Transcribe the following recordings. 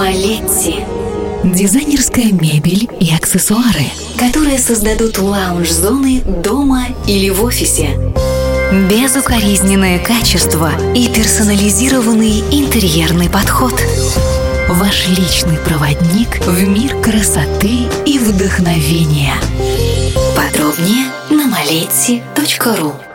Малетти. Дизайнерская мебель и аксессуары, которые создадут лаунж-зоны дома или в офисе. Безукоризненное качество и персонализированный интерьерный подход. Ваш личный проводник в мир красоты и вдохновения. Подробнее на maleti.ru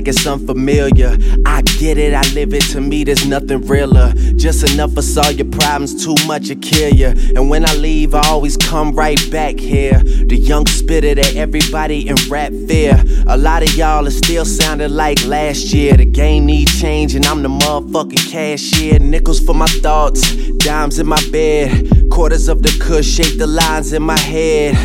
like it's unfamiliar. I get it, I live it. To me, there's nothing realer. Just enough for all your problems, too much to kill you. And when I leave, I always come right back here. The young spitter that everybody in rap fear. A lot of y'all are still sounding like last year. The game needs changing. I'm the motherfucking cashier. Nickels for my thoughts, dimes in my bed. Quarters of the cush shake the lines in my head.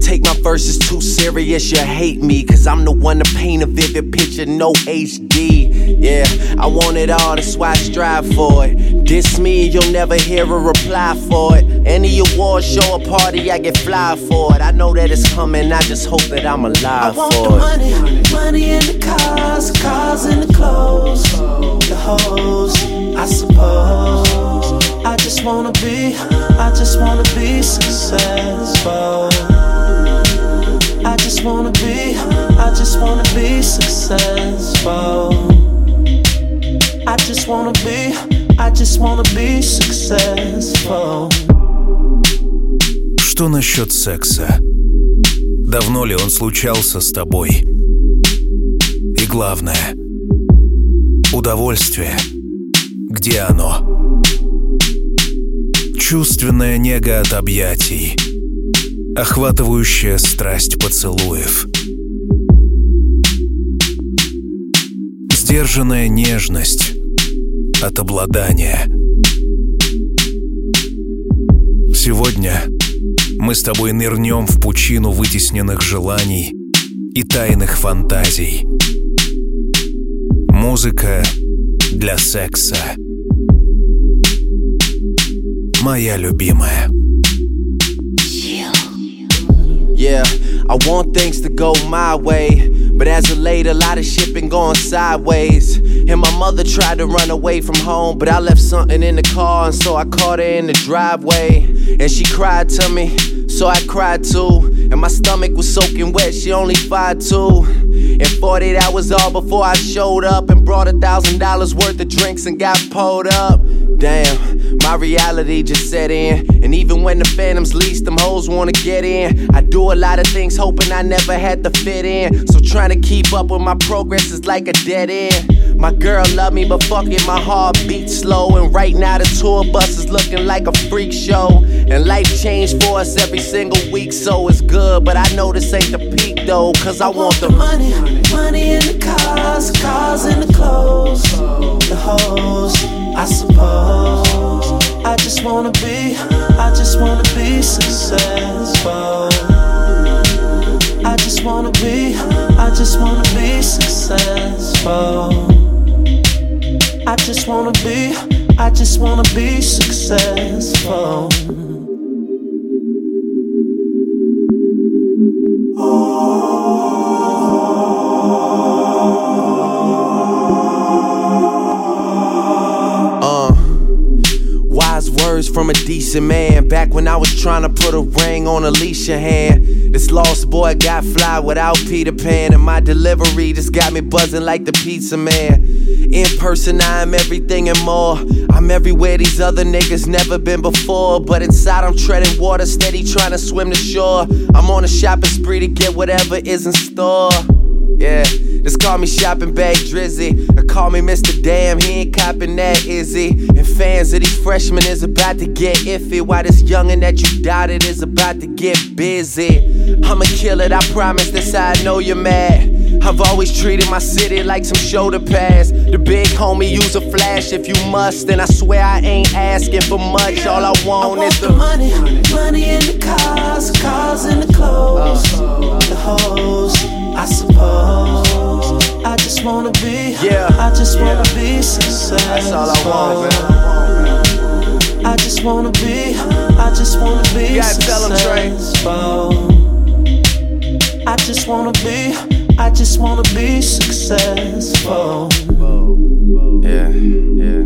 Take my verses too serious, you hate me. Cause I'm the one to paint a vivid picture, no HD. Yeah, I want it all, that's why I strive for it. Diss me, you'll never hear a reply for it. Any award show or party, I get fly for it. I know that it's coming, I just hope that I'm alive I want for the it. Money, money in the cars, cars in the clothes, the hoes, I suppose. I just wanna be, I just wanna be successful. Wanna be, I just wanna be successful. I just wanna be, I just wanna be successful. Что насчет секса? Давно ли он случался с тобой? И главное, удовольствие. Где оно? Чувственная нега от объятий — охватывающая страсть поцелуев. Сдержанная нежность от обладания. Сегодня мы с тобой нырнем в пучину вытесненных желаний и тайных фантазий. Музыка для секса. Моя любимая. Yeah, I want things to go my way. But as of late, a lot of shit been going sideways. And my mother tried to run away from home, but I left something in the car, and so I caught her in the driveway. And she cried to me, so I cried too. And my stomach was soaking wet, she only five two. And 48 hours all before I showed up and brought a thousand dollars worth of drinks and got pulled up. Damn, my reality just set in. And even when the phantoms least, them hoes wanna get in. I do a lot of things hoping I never had to fit in. So trying to keep up with my progress is like a dead end. My girl love me, but fuck it, my heart beats slow. And right now the tour bus is looking like a freak show. And life changed for us every single week, so it's good. But I know this ain't the peak though, cause I, want the money, money in the cars, cars in the clothes, the hoes, I suppose. I just wanna be, I just wanna be successful. I just wanna be, I just wanna be successful. I just wanna be, I just wanna be successful. A decent man. Back when I was trying to put a ring on Alicia hand. This lost boy got fly without Peter Pan. And my delivery just got me buzzing like the pizza man. In person, I am everything and more. I'm everywhere these other niggas never been before. But inside, I'm treading water, steady trying to swim to shore. I'm on a shopping spree to get whatever is in store. Yeah, just call me shopping bag Drizzy. Or call me Mr. Damn, he ain't copping that, is he? And fans of these freshmen is about to get iffy. While this youngin' that you doubted is about to get busy. I'ma kill it, I promise. This I know you're mad. I've always treated my city like some shoulder pads. The big homie use a flash if you must, and I swear I ain't asking for much. All I want, I want is the money, money in the cars, cars in the clothes, the hoes. I suppose just wanna be, Yeah, I just wanna yeah. be successful. That's all I want, man. I just wanna be, I just wanna be You gotta tell 'em, Trey. successful. I just wanna be, I just wanna be successful. Yeah, yeah,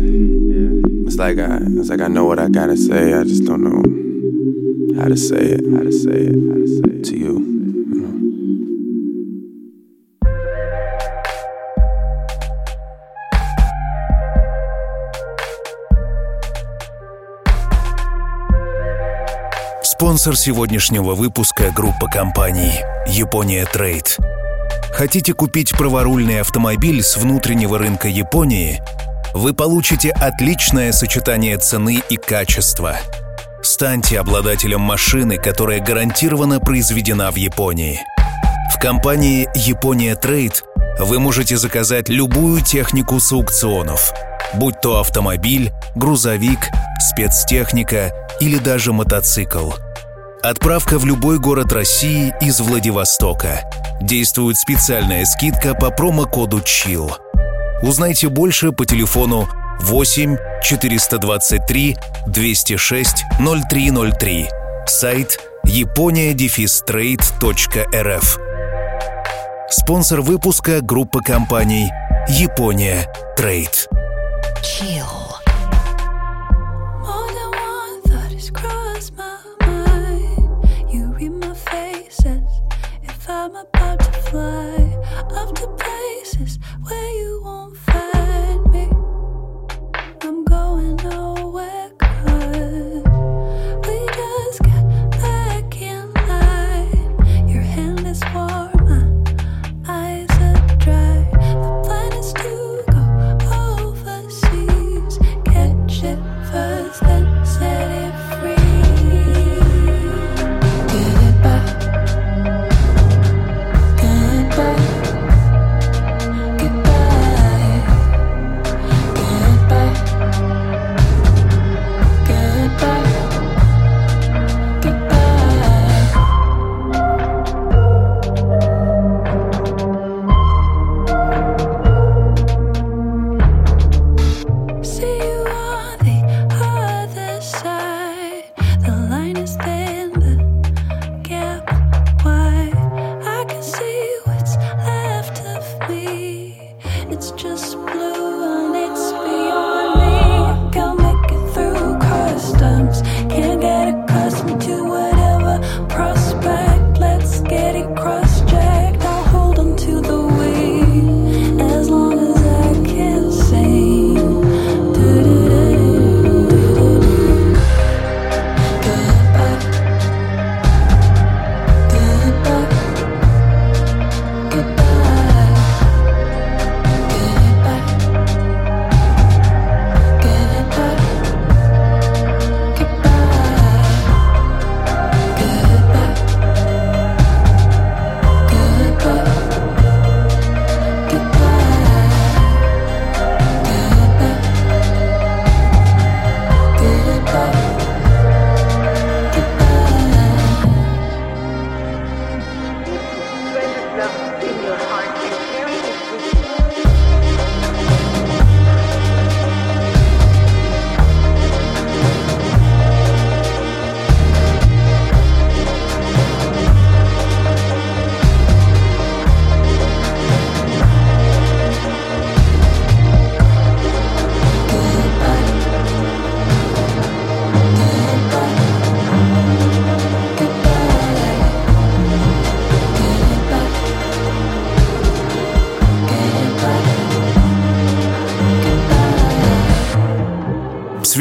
yeah. It's like I, it's like I know what I gotta say. I just don't know how to say it, how to say it, how to say it to you. Спонсор сегодняшнего выпуска – группа компаний «Япония Трейд». Хотите купить праворульный автомобиль с внутреннего рынка Японии? Вы получите отличное сочетание цены и качества. Станьте обладателем машины, которая гарантированно произведена в Японии. В компании «Япония Трейд» вы можете заказать любую технику с аукционов, будь то автомобиль, грузовик, спецтехника или даже мотоцикл. Отправка в любой город России из Владивостока. Действует специальная скидка по промокоду CHILL. Узнайте больше по телефону 8 423 206 0303. Сайт япония-трейд.рф Спонсор выпуска – группа компаний «Япония Трейд». Chill.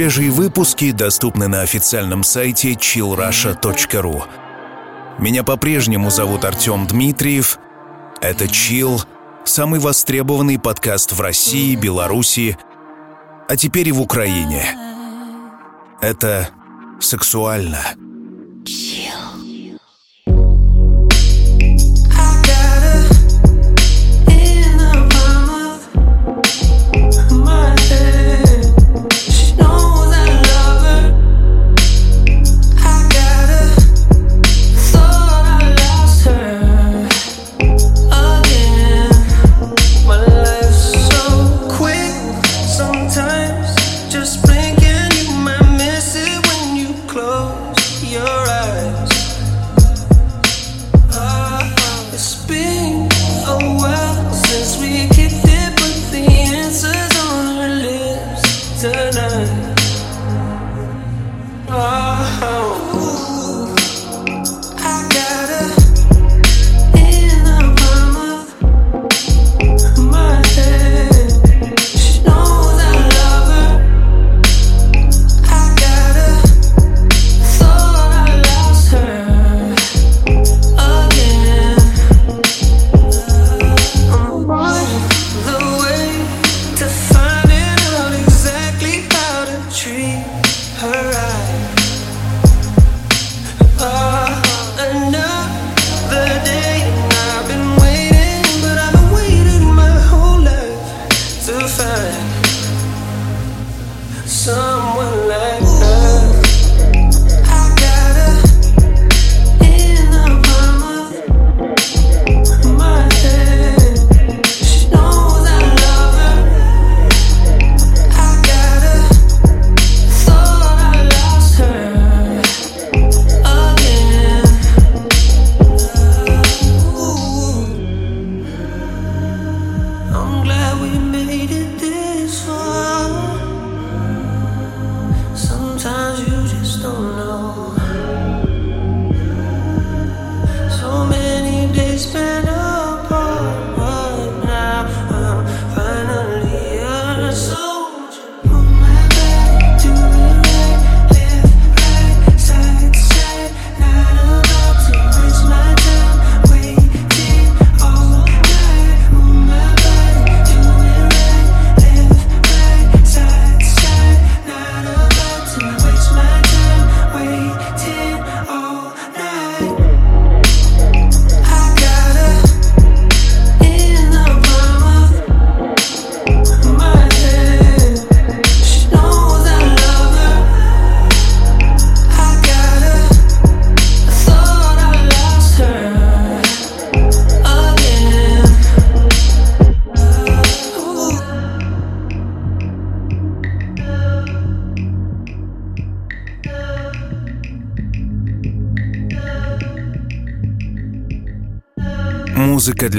Свежие выпуски доступны на официальном сайте chillrusha.ru. Меня по-прежнему зовут Артем Дмитриев. Это Chill, самый востребованный подкаст в России, Беларуси, а теперь и в Украине. Это сексуально. Музыка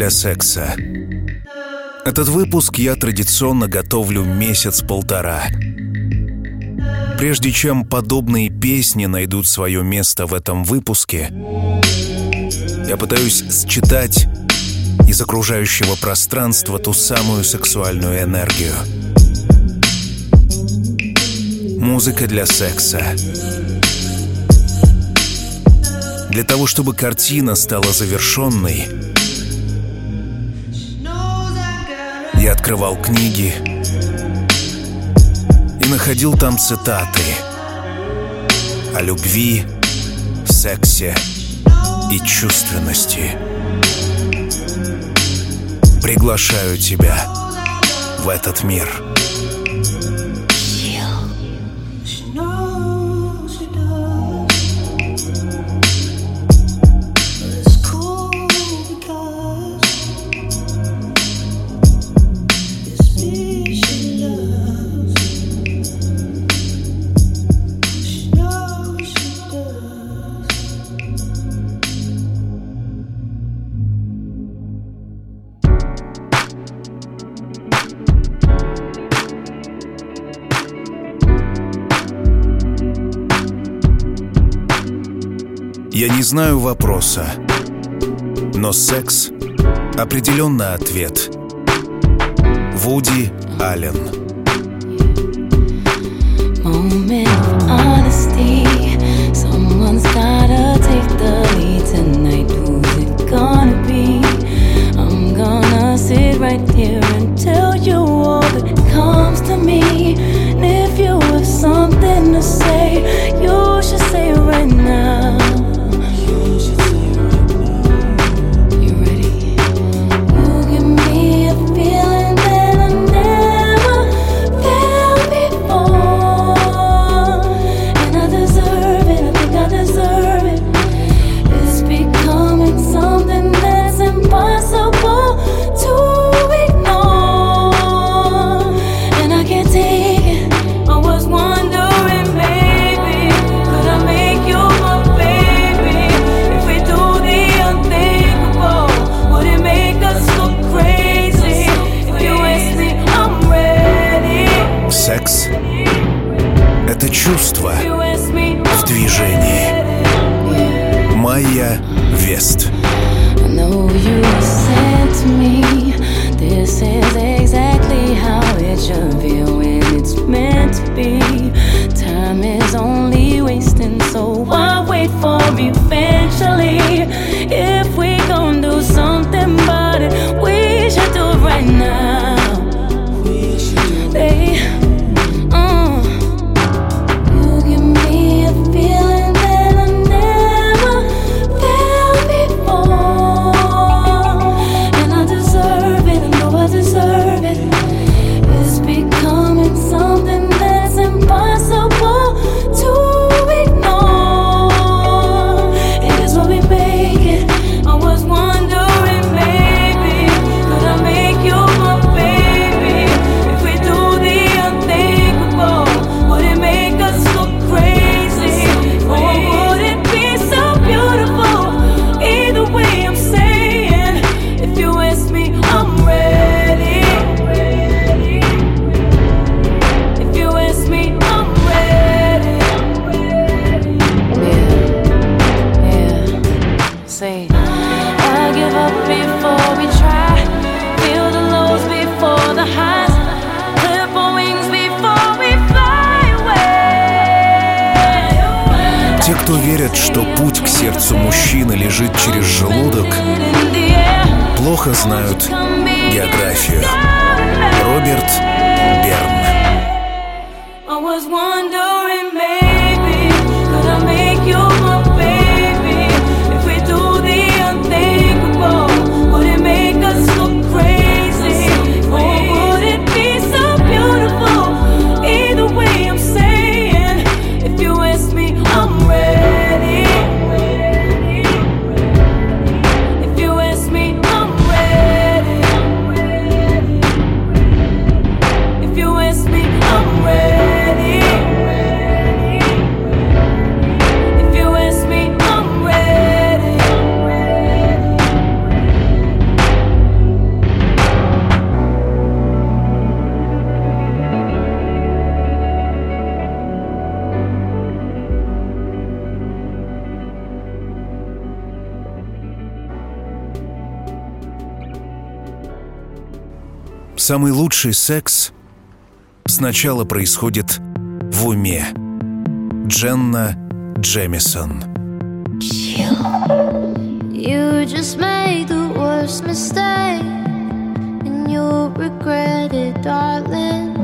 для секса. Этот выпуск я традиционно готовлю месяц-полтора. Прежде чем подобные песни найдут свое место в этом выпуске, я пытаюсь считать из окружающего пространства ту самую сексуальную энергию. Музыка для секса. Для того, чтобы картина стала завершенной, я открывал книги и находил там цитаты о любви, сексе и чувственности. Приглашаю тебя в этот мир. Знаю вопроса, но секс определенно ответ. Вуди Аллен. кто верят, что путь к сердцу мужчины лежит через желудок, плохо знают географию. Роберт Берн Самый лучший секс сначала происходит в уме. Дженна Джемисон. Mistake And you'll regret it, darling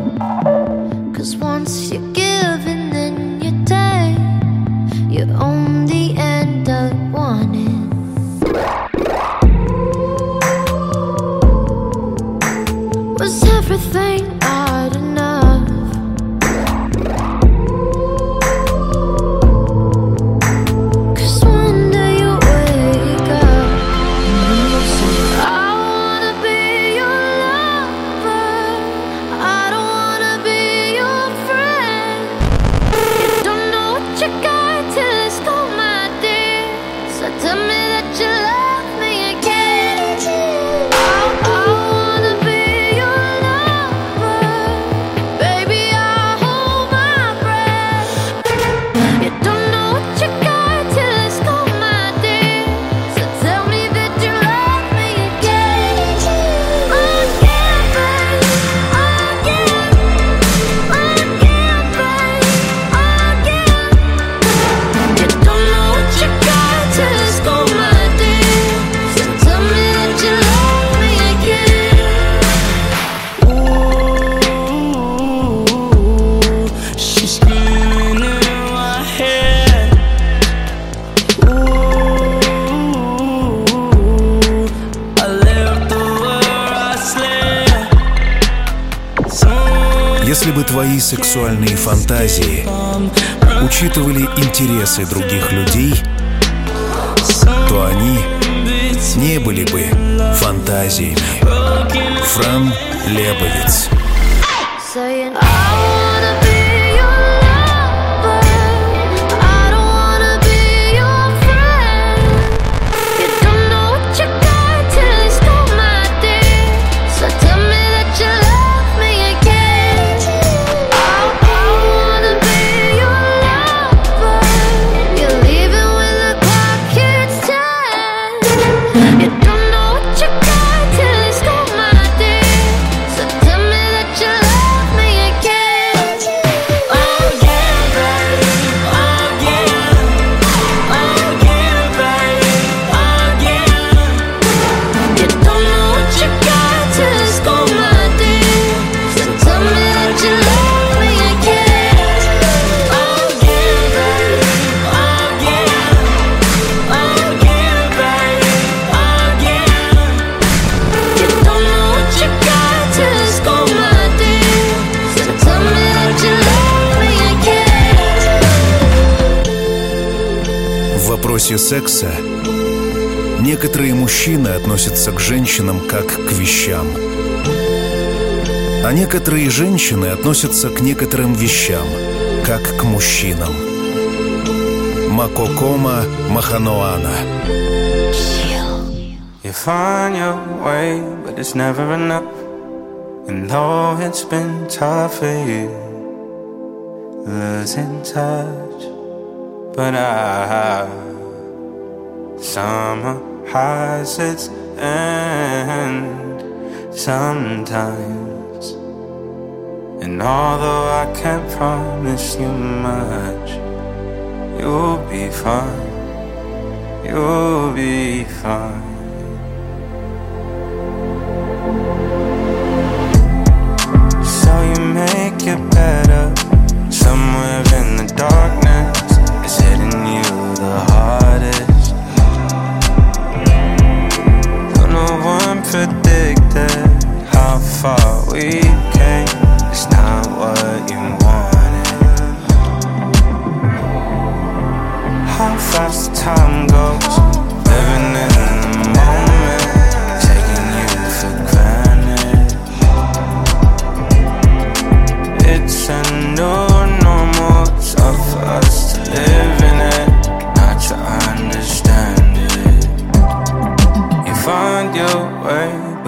фантазии, учитывали интересы других вопросе секса некоторые мужчины относятся к женщинам как к вещам. А некоторые женщины относятся к некоторым вещам как к мужчинам. Макокома Маханоана losing touch, but I Summer has its end sometimes. And although I can't promise you much, you'll be fine. You'll be fine.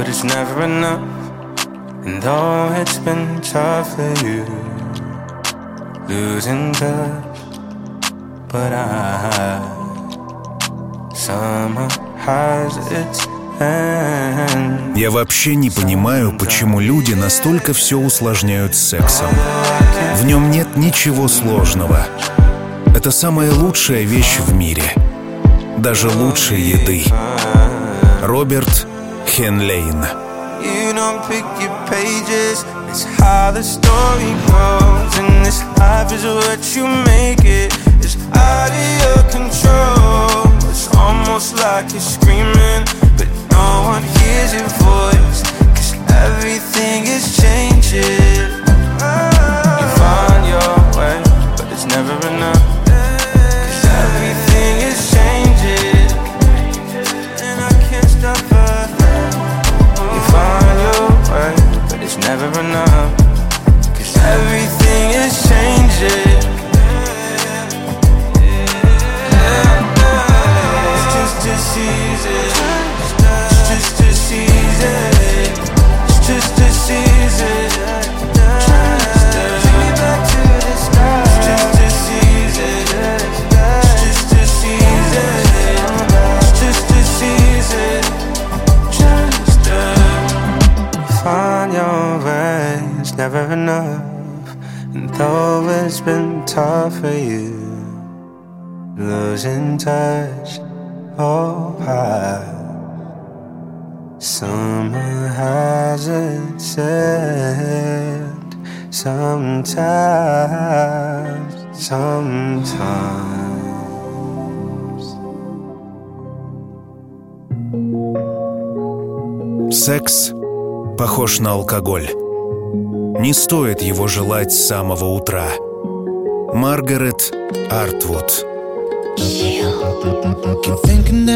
But it's never enough. And though it's been tough for you, losing touch, but I summer has its. Я вообще не понимаю, почему люди настолько все усложняют с сексом. В нем нет ничего сложного. Это самая лучшая вещь в мире. Даже лучше еды. Роберт Lane. You don't pick your pages, it's how the story goes. And this life is what you make it, it's out of your control. It's almost like you're screaming, but no one hears your voice. Cause everything is changing. You find your way, but it's never enough. Never enough. Cause everything is changing. It's just a season. It's been tough for you, losing touch, oh, I. Summer has its end. Sometimes, sometimes. Секс похож на алкоголь. Не стоит его желать с самого утра. Маргарет Артвуд. Keep thinking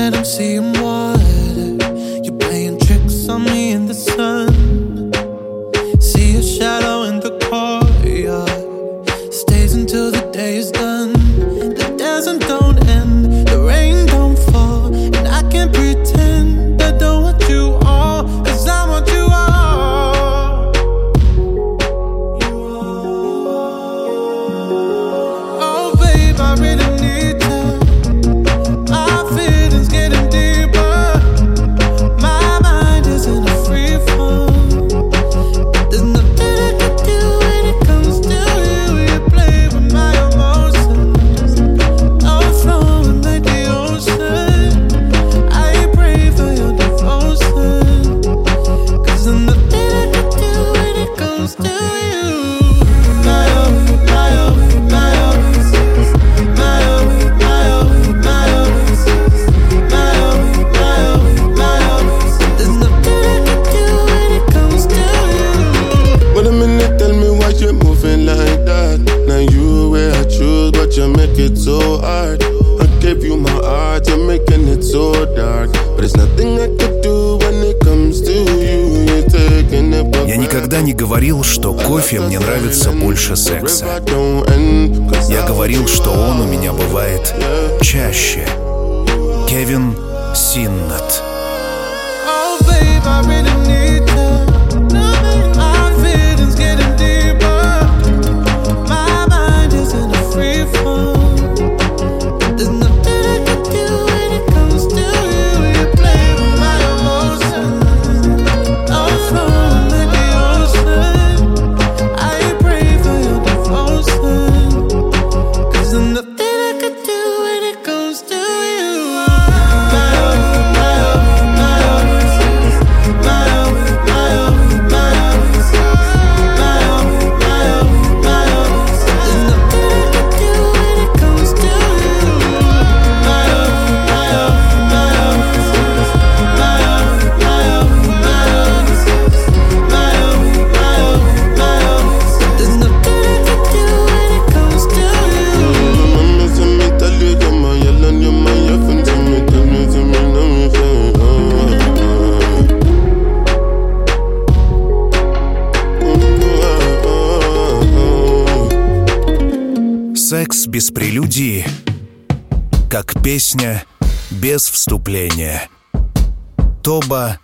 Cuba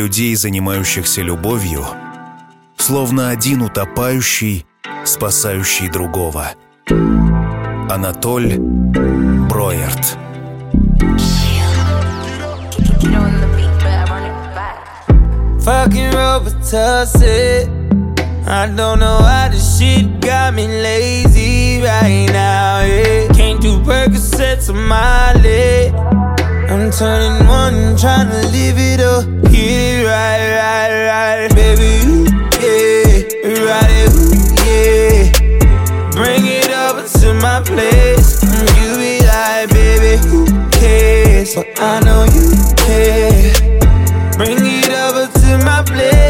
людей, занимающихся любовью, словно один утопающий, спасающий другого. Анатоль Броерт. Fucking robotussy. I don't know why this shit got me lazy right now. Yeah. Can't do Percocets on my lid. I'm turning one, trying to live it up. Get it right, right, right. Baby, ooh, yeah. Ride it, ooh, yeah. Bring it over to my place. You be like, baby, who cares? But I know you care. Bring it over to my place.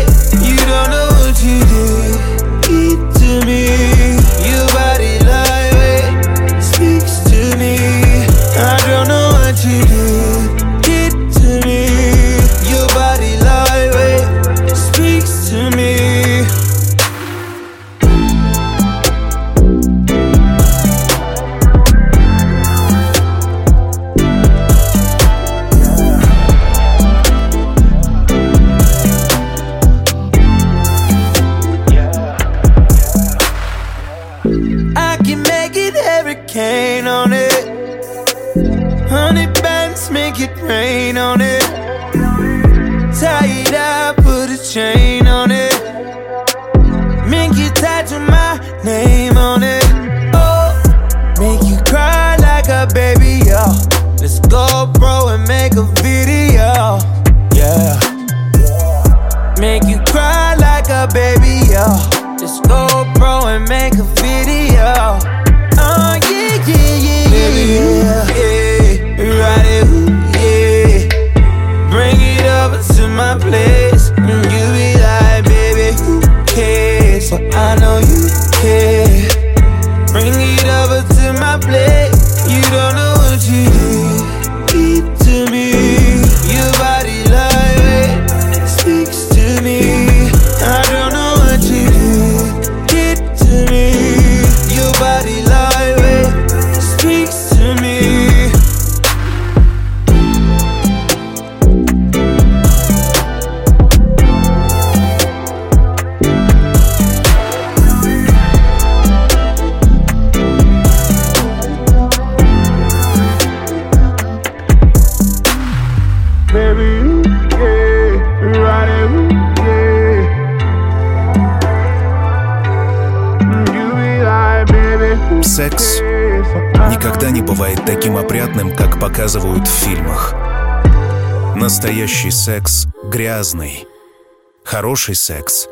хороший секс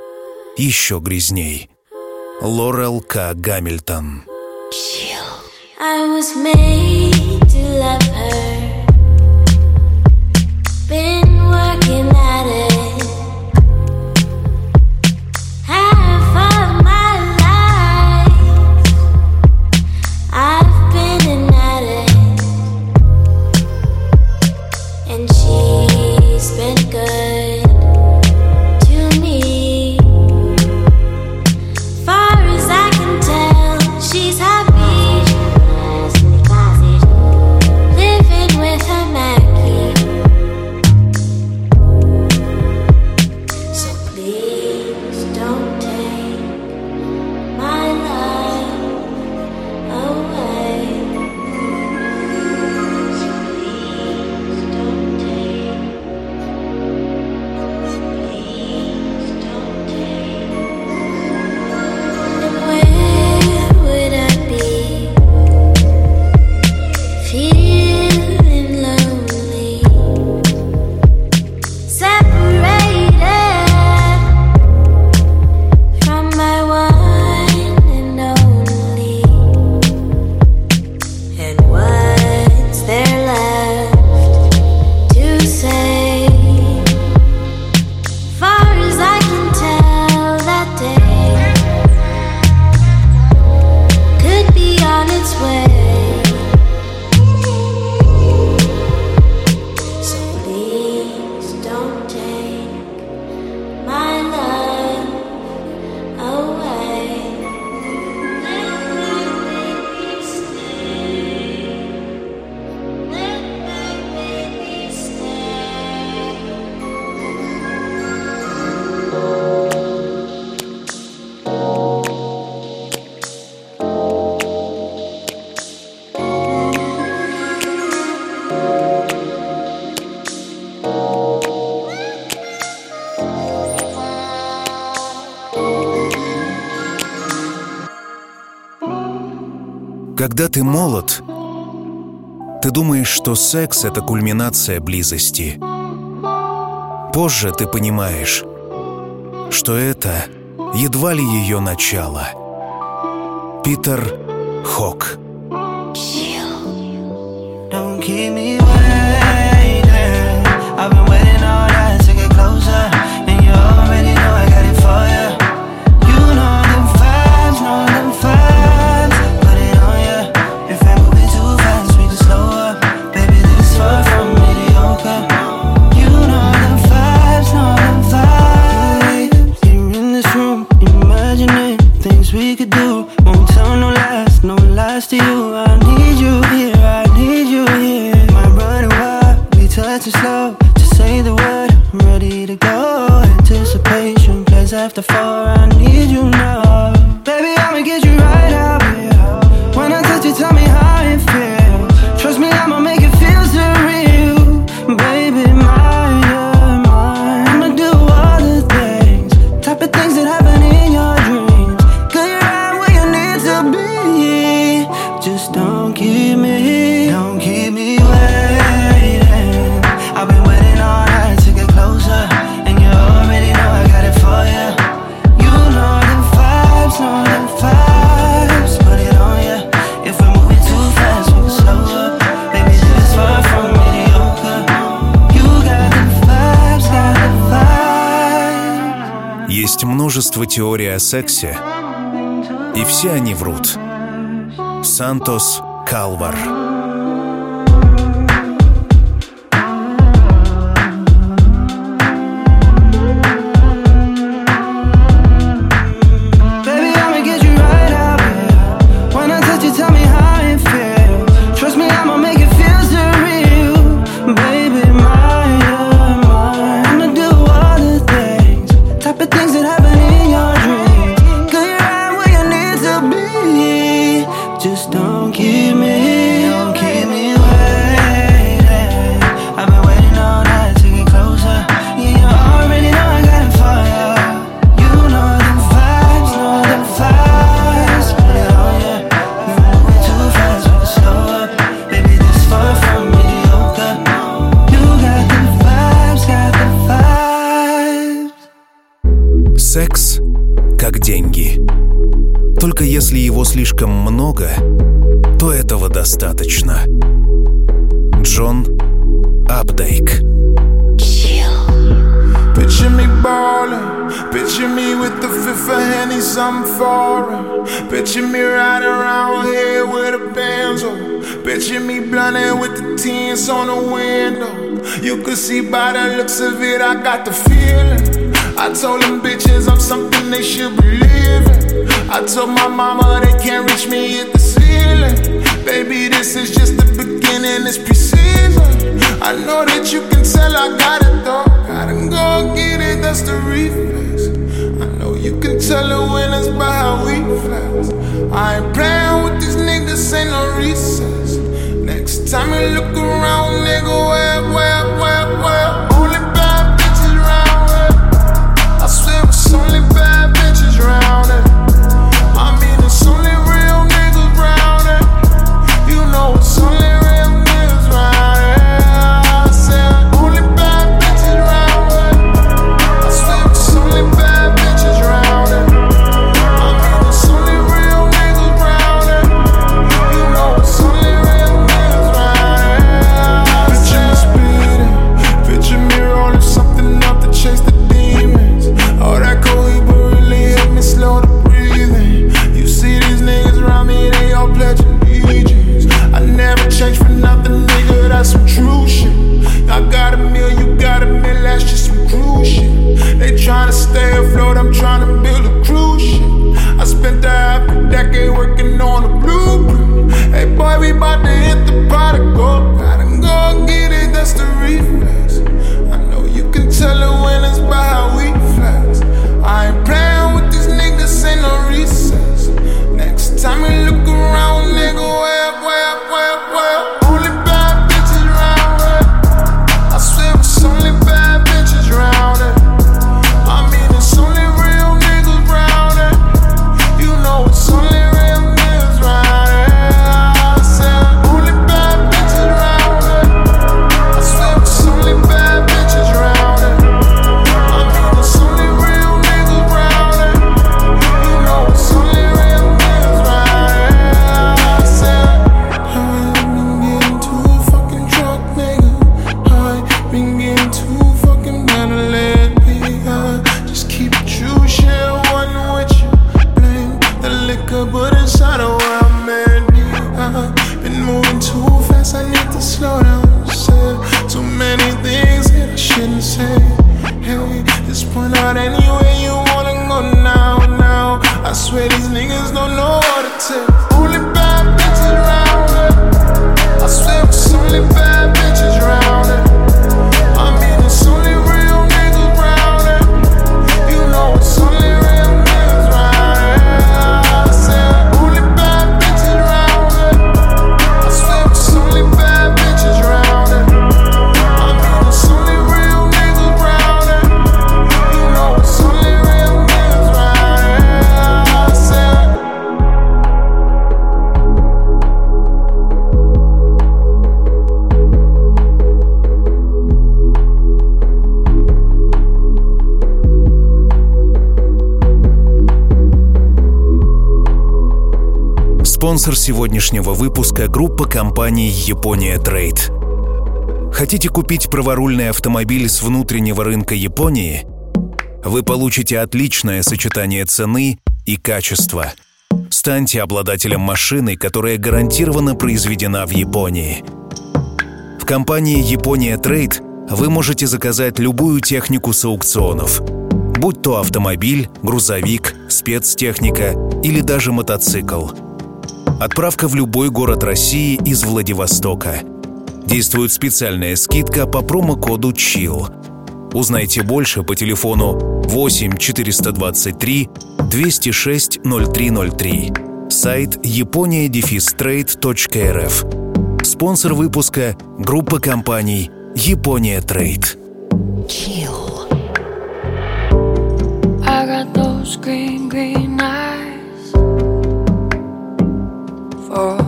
еще грязней. Лорел К. Гамильтон. I was made to love her. Когда ты молод, ты думаешь, что секс — это кульминация близости. Позже ты понимаешь, что это едва ли ее начало. Питер Хок. Don't give me back. сексе, и все они врут. Сантос Калвар. Just don't give me достаточно. Джон Апдейк. Picture me ballin', picture me with the fifth of Henny, some foreign. Picture me right around here with a benzo. Picture me blunting with the tints on the window. You could see by the looks of it, I got the feeling. I told them bitches I'm something they should believe in. I told my mama they can't reach me at the ceiling. Baby, this is just the beginning, it's preseason. I know that you can tell I got it though. Gotta go get it, that's the reflex. I know you can tell the winners by how we flex. I ain't playing with these niggas, ain't no recess. Next time you look around, nigga, where, where, where, where? сегодняшнего выпуска группа компаний «Япония Трейд». Хотите купить праворульный автомобиль с внутреннего рынка Японии? Вы получите отличное сочетание цены и качества. Станьте обладателем машины, которая гарантированно произведена в Японии. В компании «Япония Трейд» вы можете заказать любую технику с аукционов – будь то автомобиль, грузовик, спецтехника или даже мотоцикл – Отправка в любой город России из Владивостока. Действует специальная скидка по промокоду ЧИЛ. Узнайте больше по телефону 8 423 206 0303. Сайт япония-трейд.рф. Спонсор выпуска – группа компаний «Япония Трейд». Chill. I got those green, green all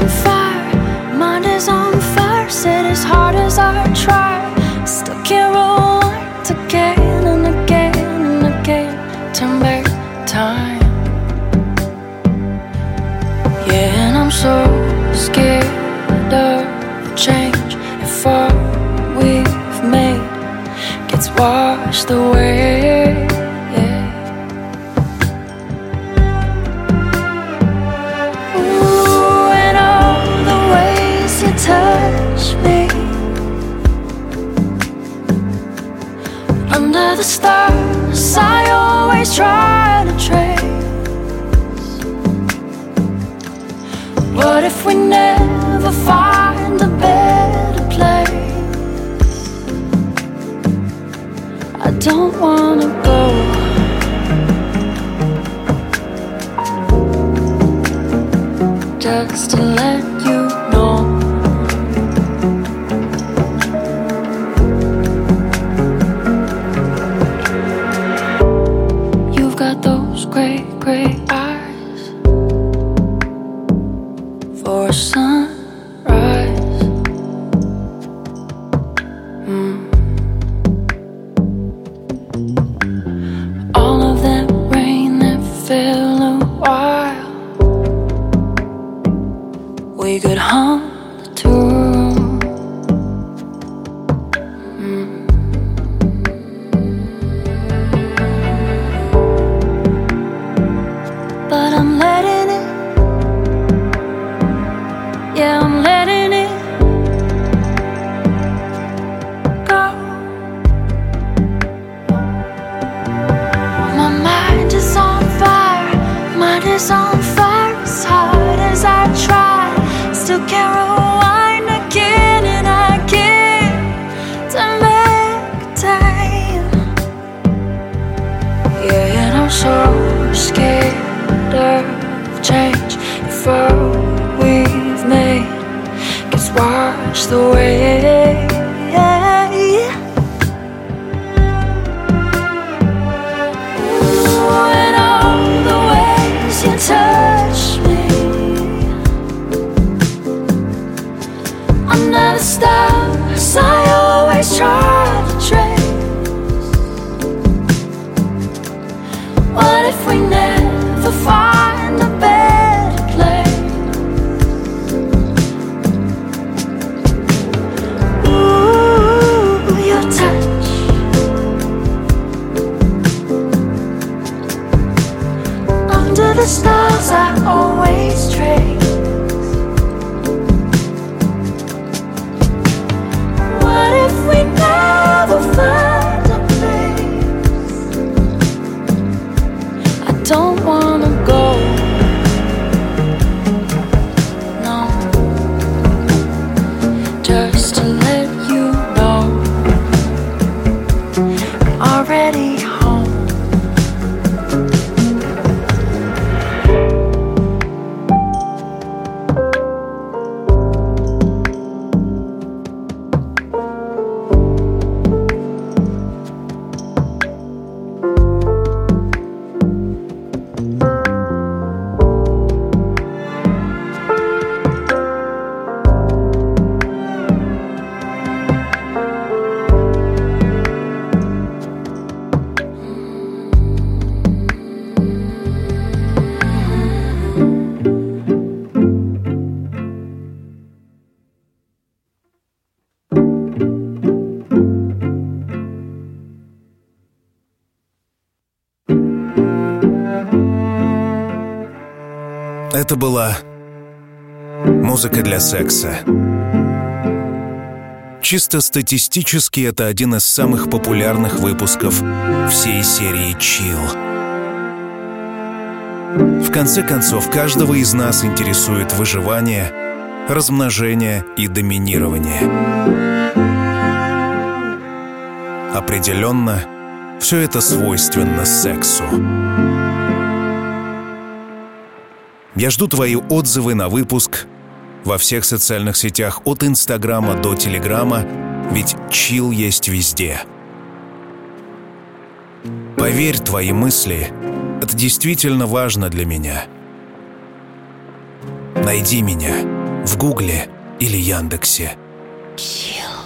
I'm is on Это была музыка для секса. Чисто статистически это один из самых популярных выпусков всей серии Chill. В конце концов, каждого из нас интересует выживание, размножение и доминирование. Определенно, все это свойственно сексу. Я жду твои отзывы на выпуск во всех социальных сетях от Инстаграма до Телеграма, ведь чил есть везде. Поверь, твои мысли — это действительно важно для меня. Найди меня в Гугле или Яндексе. Chill.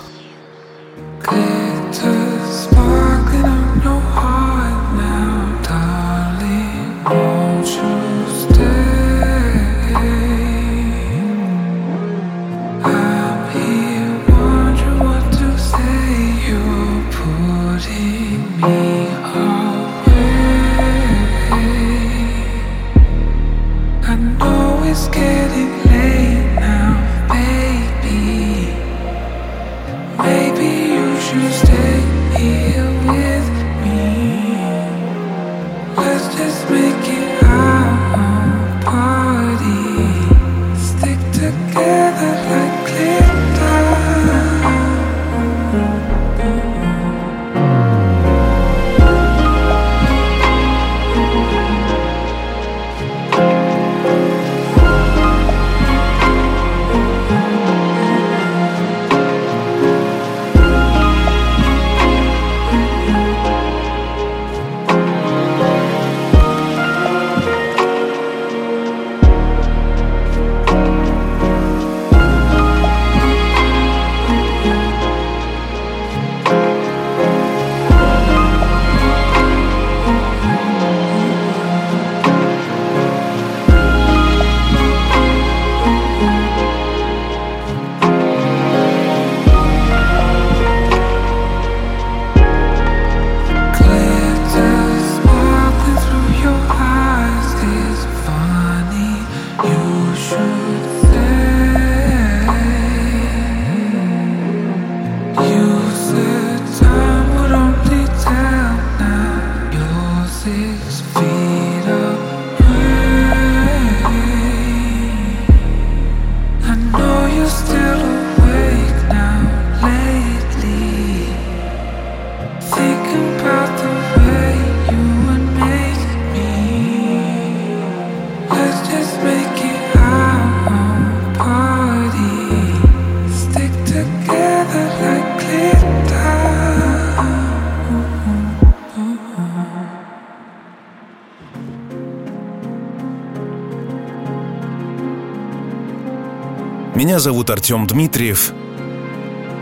Меня зовут Артем Дмитриев.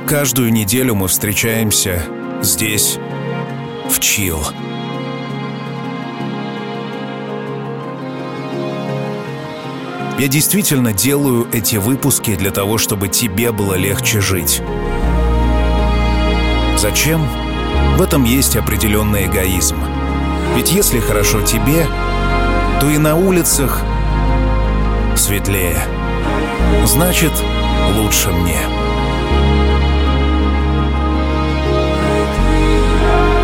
Каждую неделю мы встречаемся здесь, в Чил. Я действительно делаю эти выпуски для того, чтобы тебе было легче жить. Зачем? В этом есть определенный эгоизм. Ведь если хорошо тебе, то и на улицах светлее. Значит, лучше мне.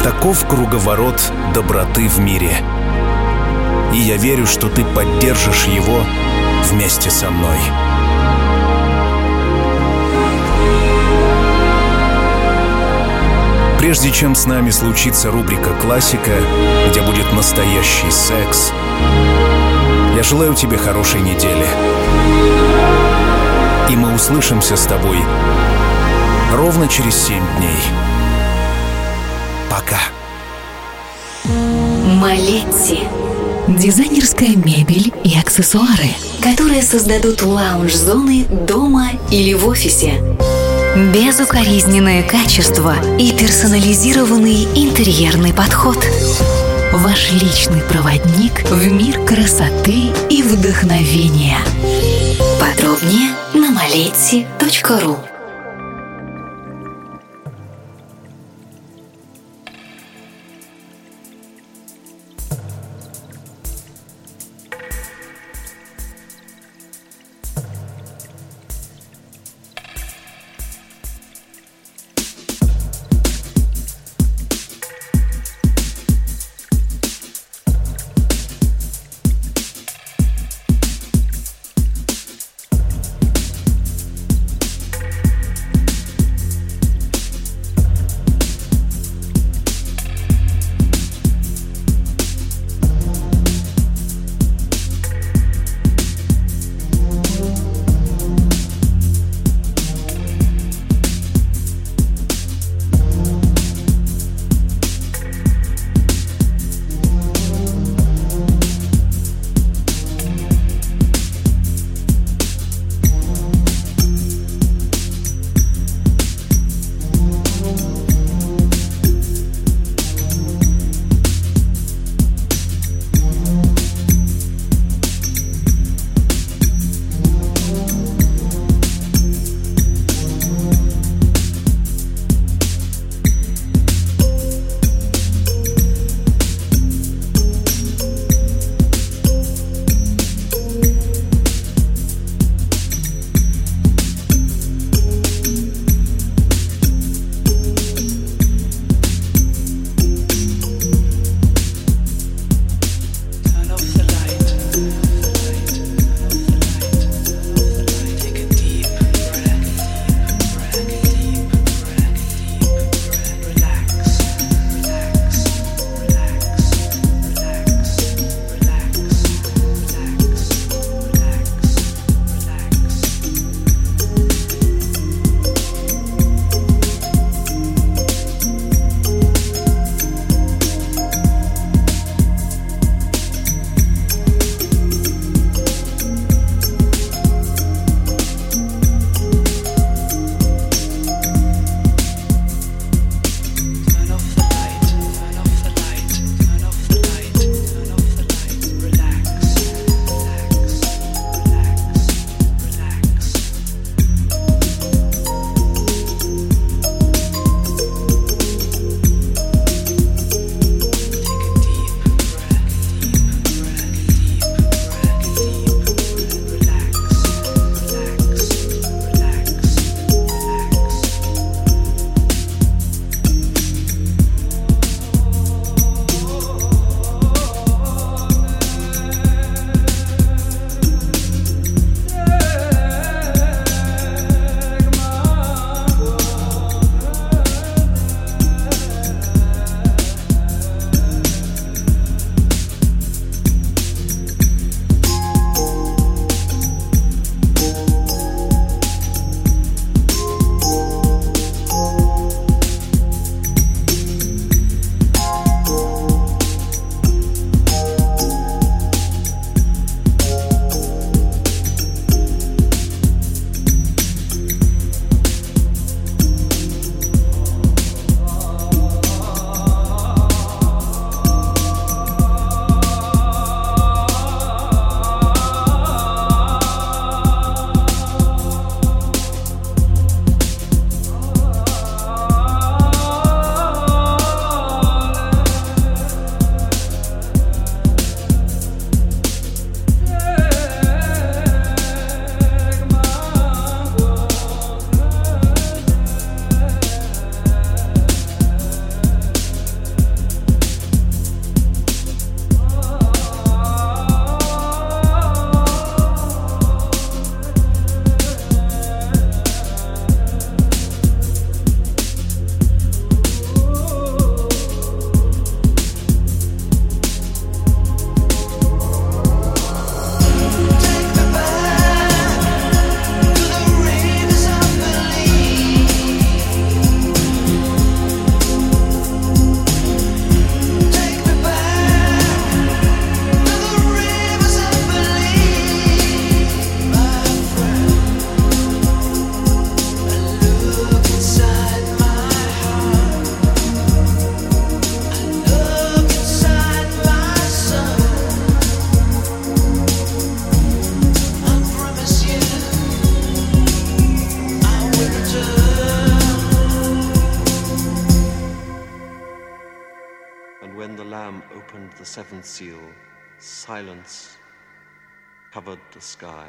Таков круговорот доброты в мире. И я верю, что ты поддержишь его вместе со мной. Прежде чем с нами случится рубрика «Классика», где будет настоящий секс, я желаю тебе хорошей недели. И мы услышимся с тобой ровно через семь дней. Пока. Малетти. Дизайнерская мебель и аксессуары, которые создадут лаунж-зоны дома или в офисе. Безукоризненное качество и персонализированный интерьерный подход. Ваш личный проводник в мир красоты и вдохновения. Подробнее на maleti.ru seal, silence covered the sky.